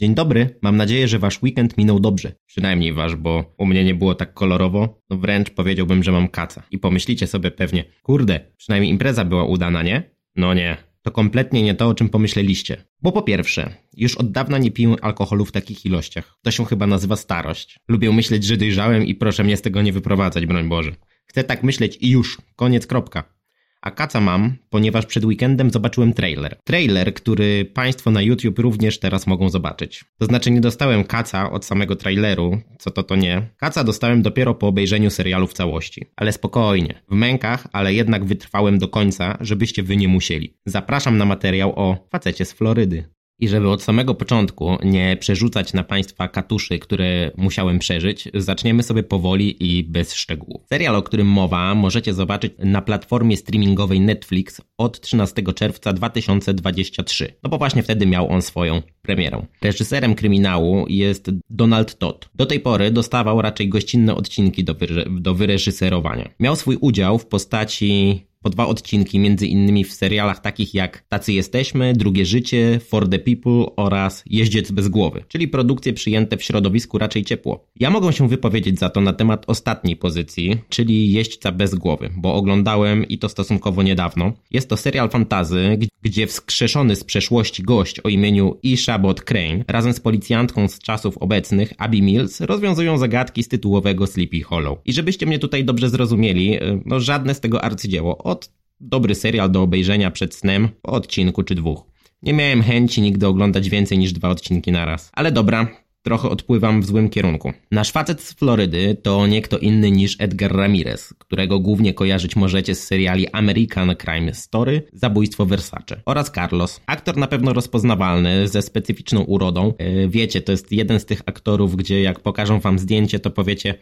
Dzień dobry, mam nadzieję, że wasz weekend minął dobrze. Przynajmniej wasz, bo u mnie nie było tak kolorowo. No wręcz powiedziałbym, że mam kaca. I pomyślicie sobie pewnie, kurde, przynajmniej impreza była udana, nie? No nie, to kompletnie nie to, o czym pomyśleliście. Bo po pierwsze, już od dawna nie piję alkoholu w takich ilościach. To się chyba nazywa starość. Lubię myśleć, że dojrzałem i proszę mnie z tego nie wyprowadzać, broń Boże. Chcę tak myśleć i już, koniec, kropka. A kaca mam, ponieważ przed weekendem zobaczyłem trailer. Trailer, który Państwo na YouTube również teraz mogą zobaczyć. To znaczy nie dostałem kaca od samego traileru, co to to nie. Kaca dostałem dopiero po obejrzeniu serialu w całości. Ale spokojnie, w mękach, ale jednak wytrwałem do końca, żebyście wy nie musieli. Zapraszam na materiał o facecie z Florydy. I żeby od samego początku nie przerzucać na Państwa katuszy, które musiałem przeżyć, zaczniemy sobie powoli i bez szczegółów. Serial, o którym mowa, możecie zobaczyć na platformie streamingowej Netflix od 13 czerwca 2023. No bo właśnie wtedy miał on swoją premierę. Reżyserem kryminału jest Donald Todd. Do tej pory dostawał raczej gościnne odcinki do, wyre do wyreżyserowania. Miał swój udział w postaci po dwa odcinki, między innymi w serialach takich jak Tacy Jesteśmy, Drugie Życie, For the People oraz Jeździec bez głowy, czyli produkcje przyjęte w środowisku raczej ciepło. Ja mogę się wypowiedzieć za to na temat ostatniej pozycji, czyli Jeźdźca bez głowy, bo oglądałem i to stosunkowo niedawno. Jest to serial fantazy, gdzie wskrzeszony z przeszłości gość o imieniu Ishabot Crane razem z policjantką z czasów obecnych, Abby Mills, rozwiązują zagadki z tytułowego Sleepy Hollow. I żebyście mnie tutaj dobrze zrozumieli, y, no żadne z tego arcydzieło od dobry serial do obejrzenia przed snem po odcinku czy dwóch. Nie miałem chęci nigdy oglądać więcej niż dwa odcinki naraz. Ale dobra, trochę odpływam w złym kierunku. Nasz facet z Florydy to nie kto inny niż Edgar Ramirez, którego głównie kojarzyć możecie z seriali American Crime Story, Zabójstwo Versace oraz Carlos. Aktor na pewno rozpoznawalny, ze specyficzną urodą. E, wiecie, to jest jeden z tych aktorów, gdzie jak pokażą wam zdjęcie, to powiecie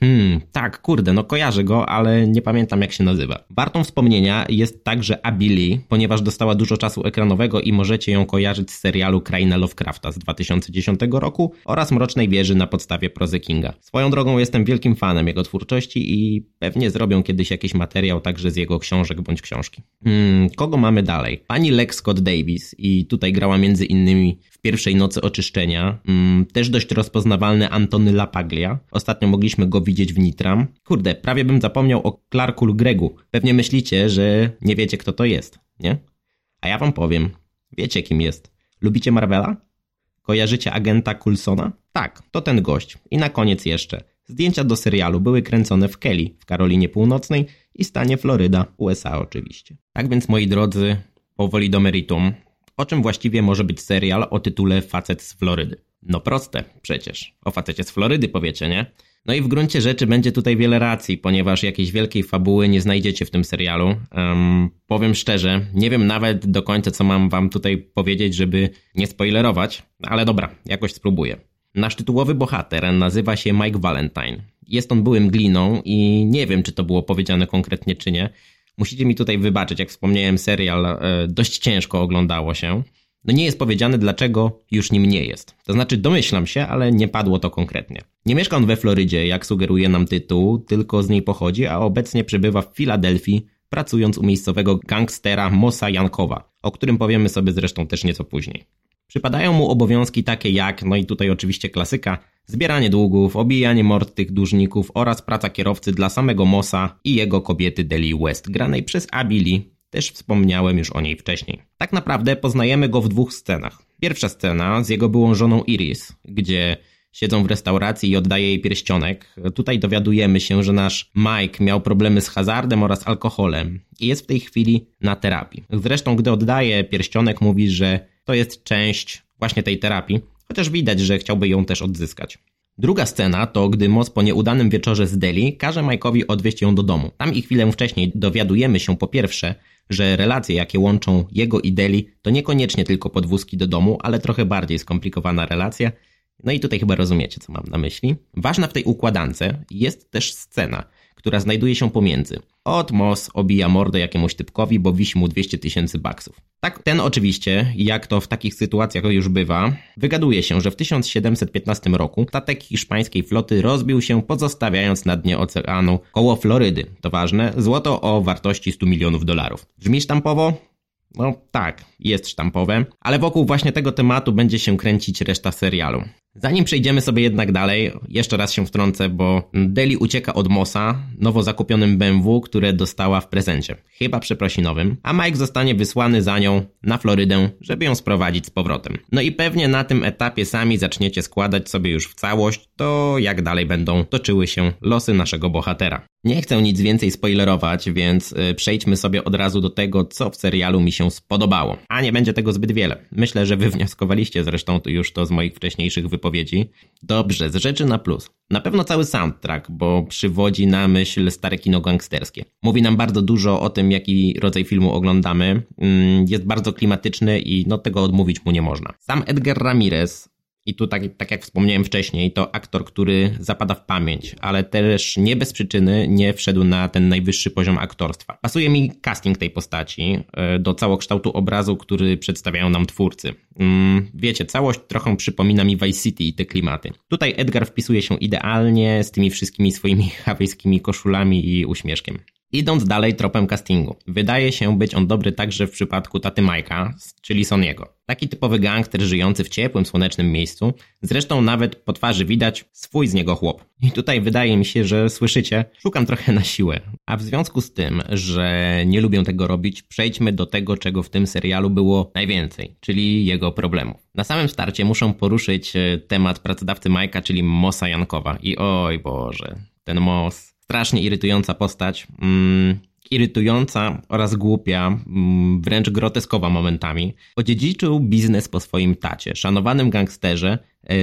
Hmm, tak, kurde, no kojarzę go, ale nie pamiętam jak się nazywa. Wartą wspomnienia jest także Lee, ponieważ dostała dużo czasu ekranowego i możecie ją kojarzyć z serialu Kraina Lovecrafta z 2010 roku oraz Mrocznej Wieży na podstawie prozy Kinga. Swoją drogą jestem wielkim fanem jego twórczości i pewnie zrobią kiedyś jakiś materiał także z jego książek bądź książki. Hmm, kogo mamy dalej? Pani Lex Scott Davis i tutaj grała między innymi pierwszej nocy oczyszczenia. Hmm, też dość rozpoznawalny Antony Lapaglia. Ostatnio mogliśmy go widzieć w Nitram. Kurde, prawie bym zapomniał o Clarku Gregu. Pewnie myślicie, że nie wiecie kto to jest, nie? A ja wam powiem. Wiecie kim jest. Lubicie Marvela? Kojarzycie agenta Coulsona? Tak, to ten gość. I na koniec jeszcze. Zdjęcia do serialu były kręcone w Kelly, w Karolinie Północnej i stanie Floryda, USA oczywiście. Tak więc moi drodzy, powoli do meritum. O czym właściwie może być serial o tytule Facet z Florydy? No proste, przecież. O facecie z Florydy powiecie, nie? No i w gruncie rzeczy będzie tutaj wiele racji, ponieważ jakiejś wielkiej fabuły nie znajdziecie w tym serialu. Um, powiem szczerze, nie wiem nawet do końca, co mam wam tutaj powiedzieć, żeby nie spoilerować, ale dobra, jakoś spróbuję. Nasz tytułowy bohater nazywa się Mike Valentine. Jest on byłym gliną i nie wiem, czy to było powiedziane konkretnie, czy nie. Musicie mi tutaj wybaczyć, jak wspomniałem, serial e, dość ciężko oglądało się. No nie jest powiedziane, dlaczego już nim nie jest. To znaczy domyślam się, ale nie padło to konkretnie. Nie mieszka on we Florydzie, jak sugeruje nam tytuł, tylko z niej pochodzi, a obecnie przebywa w Filadelfii, pracując u miejscowego gangstera Mosa Jankowa, o którym powiemy sobie zresztą też nieco później. Przypadają mu obowiązki takie jak, no i tutaj oczywiście klasyka, zbieranie długów, obijanie mord tych dłużników oraz praca kierowcy dla samego Mossa i jego kobiety Deli West, granej przez Abili, też wspomniałem już o niej wcześniej. Tak naprawdę poznajemy go w dwóch scenach. Pierwsza scena z jego byłą żoną Iris, gdzie siedzą w restauracji i oddaje jej pierścionek. Tutaj dowiadujemy się, że nasz Mike miał problemy z hazardem oraz alkoholem i jest w tej chwili na terapii. Zresztą, gdy oddaje pierścionek, mówi, że to jest część właśnie tej terapii, chociaż widać, że chciałby ją też odzyskać. Druga scena to, gdy Moss po nieudanym wieczorze z Deli każe Mike'owi odwieźć ją do domu. Tam i chwilę wcześniej dowiadujemy się po pierwsze, że relacje, jakie łączą jego i Deli, to niekoniecznie tylko podwózki do domu, ale trochę bardziej skomplikowana relacja. No i tutaj chyba rozumiecie, co mam na myśli. Ważna w tej układance jest też scena, która znajduje się pomiędzy. Od Moss obija mordę jakiemuś typkowi, bo wisi mu 200 tysięcy baksów. Tak, ten oczywiście, jak to w takich sytuacjach już bywa, wygaduje się, że w 1715 roku statek hiszpańskiej floty rozbił się, pozostawiając na dnie oceanu koło Florydy. To ważne, złoto o wartości 100 milionów dolarów. Brzmi sztampowo? No tak, jest sztampowe, ale wokół właśnie tego tematu będzie się kręcić reszta serialu. Zanim przejdziemy sobie jednak dalej, jeszcze raz się wtrącę, bo Deli ucieka od Mossa, nowo zakupionym BMW, które dostała w prezencie, chyba przeprosinowym, a Mike zostanie wysłany za nią na Florydę, żeby ją sprowadzić z powrotem. No i pewnie na tym etapie sami zaczniecie składać sobie już w całość to, jak dalej będą toczyły się losy naszego bohatera. Nie chcę nic więcej spoilerować, więc y, przejdźmy sobie od razu do tego, co w serialu mi się spodobało. A nie będzie tego zbyt wiele. Myślę, że wywnioskowaliście zresztą już to z moich wcześniejszych wypowiedzi. Dobrze, z rzeczy na plus. Na pewno cały soundtrack, bo przywodzi na myśl stare kino gangsterskie. Mówi nam bardzo dużo o tym, jaki rodzaj filmu oglądamy. Mm, jest bardzo klimatyczny i no tego odmówić mu nie można. Sam Edgar Ramirez i tu, tak, tak jak wspomniałem wcześniej, to aktor, który zapada w pamięć, ale też nie bez przyczyny nie wszedł na ten najwyższy poziom aktorstwa. Pasuje mi casting tej postaci e, do całokształtu obrazu, który przedstawiają nam twórcy. Mm, wiecie, całość trochę przypomina mi Vice City i te klimaty. Tutaj Edgar wpisuje się idealnie z tymi wszystkimi swoimi hawajskimi koszulami i uśmieszkiem. Idąc dalej tropem castingu, wydaje się być on dobry także w przypadku taty Majka, czyli Soniego. Taki typowy gangster żyjący w ciepłym, słonecznym miejscu, zresztą nawet po twarzy widać swój z niego chłop. I tutaj wydaje mi się, że słyszycie, szukam trochę na siłę. A w związku z tym, że nie lubię tego robić, przejdźmy do tego, czego w tym serialu było najwięcej, czyli jego problemów. Na samym starcie muszę poruszyć e, temat pracodawcy Majka, czyli Mosa Jankowa. I oj Boże, ten Mos strasznie irytująca postać. Mm, irytująca oraz głupia, mm, wręcz groteskowa momentami. Odziedziczył biznes po swoim tacie, szanowanym gangsterze,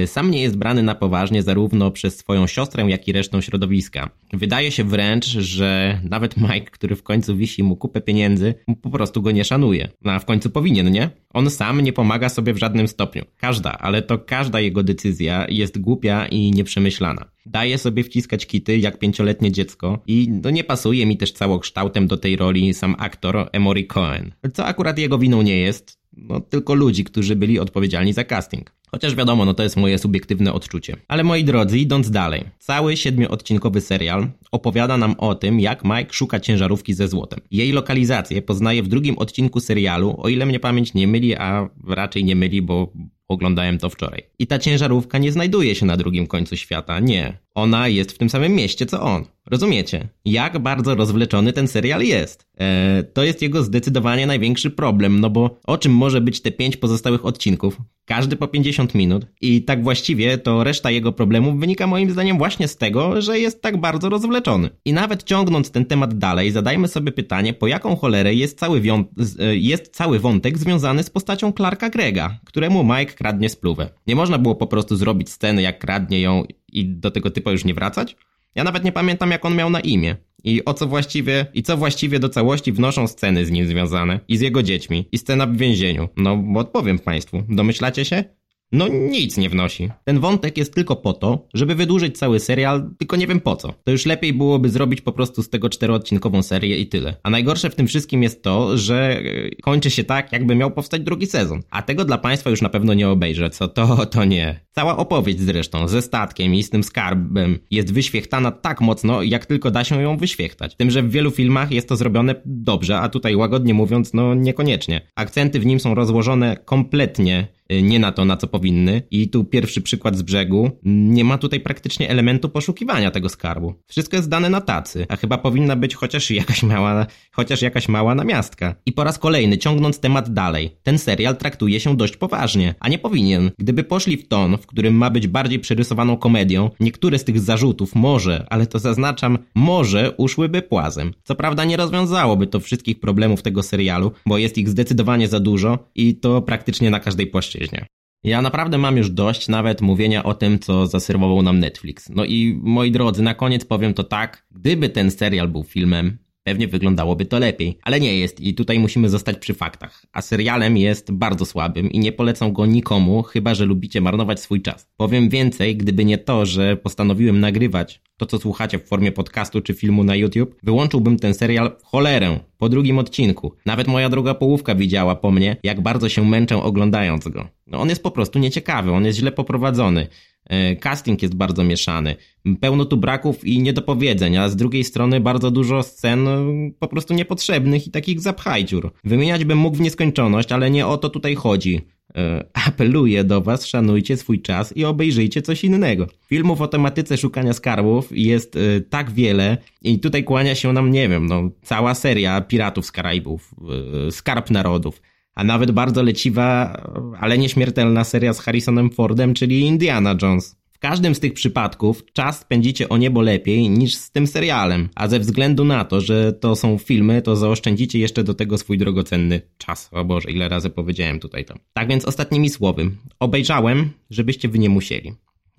sam nie jest brany na poważnie zarówno przez swoją siostrę, jak i resztą środowiska. Wydaje się wręcz, że nawet Mike, który w końcu wisi mu kupę pieniędzy, po prostu go nie szanuje. No a w końcu powinien, nie? On sam nie pomaga sobie w żadnym stopniu. Każda, ale to każda jego decyzja jest głupia i nieprzemyślana. Daje sobie wciskać kity jak pięcioletnie dziecko i no nie pasuje mi też całokształtem do tej roli sam aktor Emory Cohen. Co akurat jego winą nie jest, no tylko ludzi, którzy byli odpowiedzialni za casting. Chociaż wiadomo, no to jest moje subiektywne odczucie. Ale moi drodzy, idąc dalej. Cały siedmioodcinkowy serial opowiada nam o tym, jak Mike szuka ciężarówki ze złotem. Jej lokalizację poznaje w drugim odcinku serialu, o ile mnie pamięć nie myli, a raczej nie myli, bo oglądałem to wczoraj. I ta ciężarówka nie znajduje się na drugim końcu świata, nie. Ona jest w tym samym mieście co on. Rozumiecie? Jak bardzo rozwleczony ten serial jest. Eee, to jest jego zdecydowanie największy problem, no bo o czym może być te pięć pozostałych odcinków? Każdy po 50 minut i tak właściwie to reszta jego problemów wynika moim zdaniem właśnie z tego, że jest tak bardzo rozwleczony. I nawet ciągnąc ten temat dalej, zadajmy sobie pytanie, po jaką cholerę jest cały, e, jest cały wątek związany z postacią Clarka Grega, któremu Mike kradnie spluwę. Nie można było po prostu zrobić sceny, jak kradnie ją i do tego typa już nie wracać? Ja nawet nie pamiętam, jak on miał na imię. I o co właściwie, i co właściwie do całości wnoszą sceny z nim związane, i z jego dziećmi, i scena w więzieniu. No, bo odpowiem państwu. Domyślacie się? No nic nie wnosi. Ten wątek jest tylko po to, żeby wydłużyć cały serial, tylko nie wiem po co. To już lepiej byłoby zrobić po prostu z tego czteroodcinkową serię i tyle. A najgorsze w tym wszystkim jest to, że e, kończy się tak, jakby miał powstać drugi sezon. A tego dla Państwa już na pewno nie obejrzę, co to, to nie. Cała opowieść zresztą, ze statkiem i z tym skarbem, jest wyświechtana tak mocno, jak tylko da się ją wyświechtać. Tym, że w wielu filmach jest to zrobione dobrze, a tutaj łagodnie mówiąc, no niekoniecznie. Akcenty w nim są rozłożone kompletnie nie na to, na co powinny. I tu pierwszy przykład z brzegu. Nie ma tutaj praktycznie elementu poszukiwania tego skarbu. Wszystko jest dane na tacy, a chyba powinna być chociaż jakaś mała, chociaż jakaś mała namiastka. I po raz kolejny, ciągnąc temat dalej, ten serial traktuje się dość poważnie, a nie powinien. Gdyby poszli w ton, w którym ma być bardziej przerysowaną komedią, niektóre z tych zarzutów może, ale to zaznaczam, może uszłyby płazem. Co prawda nie rozwiązałoby to wszystkich problemów tego serialu, bo jest ich zdecydowanie za dużo i to praktycznie na każdej płaszczyźnie Ja naprawdę mam już dość nawet mówienia o tym, co zaserwował nam Netflix. No i moi drodzy, na koniec powiem to tak, gdyby ten serial był filmem, Pewnie wyglądałoby to lepiej, ale nie jest i tutaj musimy zostać przy faktach. A serialem jest bardzo słabym i nie polecam go nikomu, chyba że lubicie marnować swój czas. Powiem więcej, gdyby nie to, że postanowiłem nagrywać to, co słuchacie w formie podcastu czy filmu na YouTube, wyłączyłbym ten serial w cholerę po drugim odcinku. Nawet moja druga połówka widziała po mnie, jak bardzo się męczę oglądając go. No on jest po prostu nieciekawy, on jest źle poprowadzony. E, casting jest bardzo mieszany. Pełno tu braków i niedopowiedzeń, a z drugiej strony bardzo dużo scen e, po prostu niepotrzebnych i takich zapchajdziur. Wymieniać bym mógł w nieskończoność, ale nie o to tutaj chodzi. E, apeluję do Was, szanujcie swój czas i obejrzyjcie coś innego. Filmów o tematyce szukania skarbów jest tak wiele i tutaj kłania się nam, nie wiem, no, cała seria Piratów z Karaibów, Skarb Narodów, a nawet bardzo leciwa, ale nieśmiertelna seria z Harrisonem Fordem, czyli Indiana Jones każdym z tych przypadków czas spędzicie o niebo lepiej niż z tym serialem, a ze względu na to, że to są filmy, to zaoszczędzicie jeszcze do tego swój drogocenny czas. O Boże, ile razy powiedziałem tutaj to. Tak więc ostatnimi słowy, obejrzałem, żebyście wy nie musieli.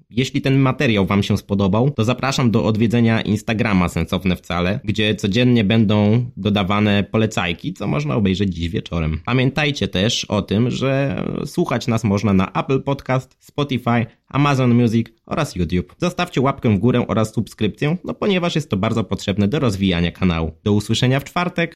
Jeśli ten materiał Wam się spodobał, to zapraszam do odwiedzenia Instagrama Sensowne Wcale, gdzie codziennie będą dodawane polecajki, co można obejrzeć dziś wieczorem. Pamiętajcie też o tym, że słuchać nas można na Apple Podcast, Spotify, Amazon Music oraz YouTube. Zostawcie łapkę w górę oraz subskrypcję, no ponieważ jest to bardzo potrzebne do rozwijania kanału. Do usłyszenia w czwartek.